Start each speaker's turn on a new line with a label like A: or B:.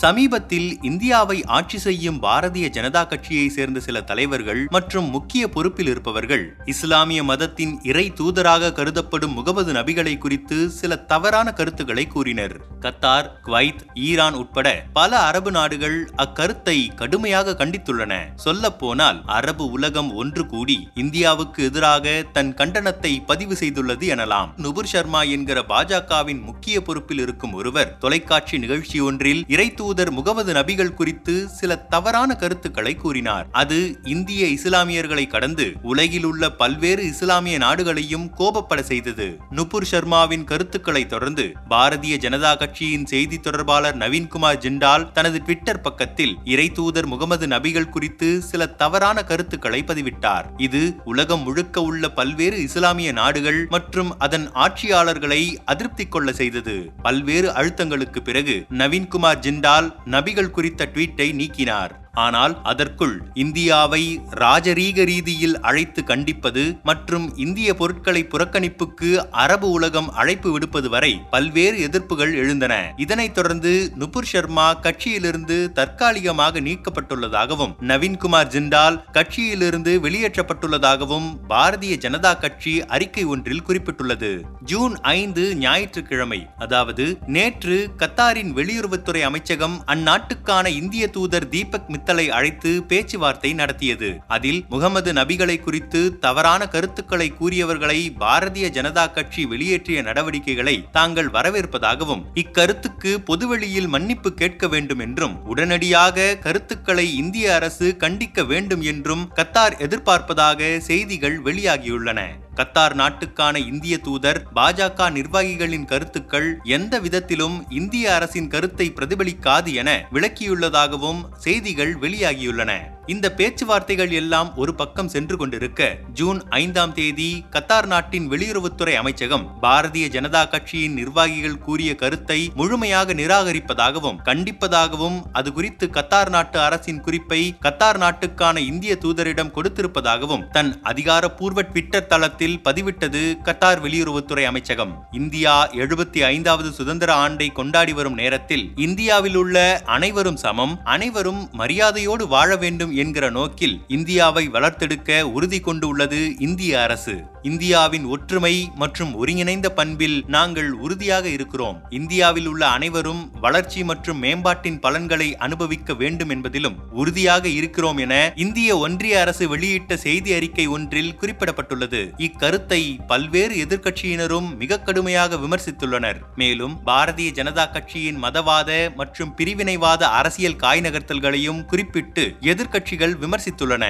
A: சமீபத்தில் இந்தியாவை ஆட்சி செய்யும் பாரதிய ஜனதா கட்சியை சேர்ந்த சில தலைவர்கள் மற்றும் முக்கிய பொறுப்பில் இருப்பவர்கள் இஸ்லாமிய மதத்தின் இறை தூதராக கருதப்படும் முகமது நபிகளை குறித்து சில தவறான கருத்துக்களை கூறினர். கத்தார் குவைத் ஈரான் உட்பட பல அரபு நாடுகள் அக்கருத்தை கடுமையாக கண்டித்துள்ளன. சொல்ல போனால் அரபு உலகம் ஒன்று கூடி இந்தியாவுக்கு எதிராக தன் கண்டனத்தை பதிவு செய்துள்ளது எனலாம். நுபுர் சர்மா என்கிற பாஜகவின் முக்கிய பொறுப்பில் இருக்கும் ஒருவர் தொலைக்காட்சி நிகழ்ச்சி ஒன்றில் இறை தூதர் முகமது நபிகள் குறித்து சில தவறான கருத்துக்களை கூறினார். அது இந்திய இஸ்லாமியர்களை கடந்து உலகில் உள்ள பல்வேறு இஸ்லாமிய நாடுகளையும் கோபப்பட செய்தது. நுபுர் சர்மாவின் கருத்துக்களை தொடர்ந்து பாரதிய ஜனதா கட்சியின் செய்தி தொடர்பாளர் நவீன்குமார் ஜிண்டால் தனது ட்விட்டர் பக்கத்தில் இறை தூதர் முகமது நபிகள் குறித்து சில தவறான கருத்துக்களை பதிவிட்டார். இது உலகம் முழுக்க உள்ள பல்வேறு இஸ்லாமிய நாடுகள் மற்றும் அதன் ஆட்சியாளர்களை அதிருப்தி கொள்ள செய்தது. பல்வேறு அழுத்தங்களுக்கு பிறகு நவீன்குமார் ஜிண்டால் நபிகள் குறித்த ட்வீட்டை நீக்கினார். ஆனால் அதற்குள் இந்தியாவை ராஜரீக ரீதியில் அழைத்து கண்டிப்பது மற்றும் இந்திய பொருட்களை புறக்கணிப்புக்கு அரபு உலகம் அழைப்பு விடுப்பது வரை பல்வேறு எதிர்ப்புகள் எழுந்தன. இதனைத் தொடர்ந்து நுபுர் சர்மா கட்சியிலிருந்து தற்காலிகமாக நீக்கப்பட்டுள்ளதாகவும் நவீன்குமார் ஜிண்டால் கட்சியிலிருந்து வெளியேற்றப்பட்டுள்ளதாகவும் பாரதிய ஜனதா கட்சி அறிக்கை ஒன்றில் குறிப்பிட்டுள்ளது. ஜூன் ஐந்து ஞாயிற்றுக்கிழமை அதாவது நேற்று கத்தாரின் வெளியுறவுத்துறை அமைச்சகம் அந்நாட்டுக்கான இந்திய தூதர் தீபக் மித்தலை அழைத்து பேச்சுவார்த்தை நடத்தியது. அதில் முகமது நபிகளை குறித்து தவறான கருத்துக்களை கூறியவர்களை பாரதிய ஜனதா கட்சி வெளியேற்றிய நடவடிக்கைகளை தாங்கள் வரவேற்பதாகவும் இக்கருத்துக்கு பொதுவெளியில் மன்னிப்பு கேட்க வேண்டும் என்றும் உடனடியாக கருத்துக்களை இந்திய அரசு கண்டிக்க வேண்டும் என்றும் கத்தார் எதிர்பார்ப்பதாக செய்திகள் வெளியாகியுள்ளன. கத்தார் நாட்டுக்கான இந்திய தூதர் பாஜக நிர்வாகிகளின் கருத்துக்கள் எந்த விதத்திலும் இந்திய அரசின் கருத்தை பிரதிபலிக்காது என விளக்கியுள்ளதாகவும் செய்திகள் வெளியாகியுள்ளன. இந்த பேச்சுவார்த்தைகள் எல்லாம் ஒரு பக்கம் சென்று கொண்டிருக்க ஜூன் ஐந்தாம் தேதி கத்தார் நாட்டின் வெளியுறவுத்துறை அமைச்சகம் பாரதிய ஜனதா கட்சியின் நிர்வாகிகள் கூறிய கருத்தை முழுமையாக நிராகரிப்பதாகவும் கண்டிப்பதாகவும் அது குறித்து கத்தார் நாட்டு அரசின் குறிப்பை கத்தார் நாட்டுக்கான இந்திய தூதரிடம் கொடுத்திருப்பதாகவும் தன் அதிகாரப்பூர்வ ட்விட்டர் தளத்தில் பதிவிட்டது கத்தார் வெளியுறவுத்துறை அமைச்சகம். இந்தியா எழுபத்தி ஐந்தாவது சுதந்திர ஆண்டை கொண்டாடி வரும் நேரத்தில் இந்தியாவில் உள்ள அனைவரும் சமம் அனைவரும் மரியாதையோடு வாழ வேண்டும் என்கிற நோக்கில் இந்தியாவை வளர்த்தெடுக்க உறுதி கொண்டுள்ளது இந்திய அரசு. இந்தியாவின் ஒற்றுமை மற்றும் ஒருங்கிணைந்த பண்பில் நாங்கள் உறுதியாக இருக்கிறோம். இந்தியாவில் உள்ள அனைவரும் வளர்ச்சி மற்றும் மேம்பாட்டின் பலன்களை அனுபவிக்க வேண்டும் என்பதிலும் உறுதியாக இருக்கிறோம் என இந்திய ஒன்றிய அரசு வெளியிட்ட செய்தி அறிக்கை ஒன்றில் குறிப்பிடப்பட்டுள்ளது. இக்கருத்தை பல்வேறு எதிர்க்கட்சியினரும் மிக கடுமையாக விமர்சித்துள்ளனர். மேலும் பாரதிய ஜனதா கட்சியின் மதவாத மற்றும் பிரிவினைவாத அரசியல் காய் நகர்த்தல்களையும் குறிப்பிட்டு எதிர்க்கட்சிகள் விமர்சித்துள்ளன.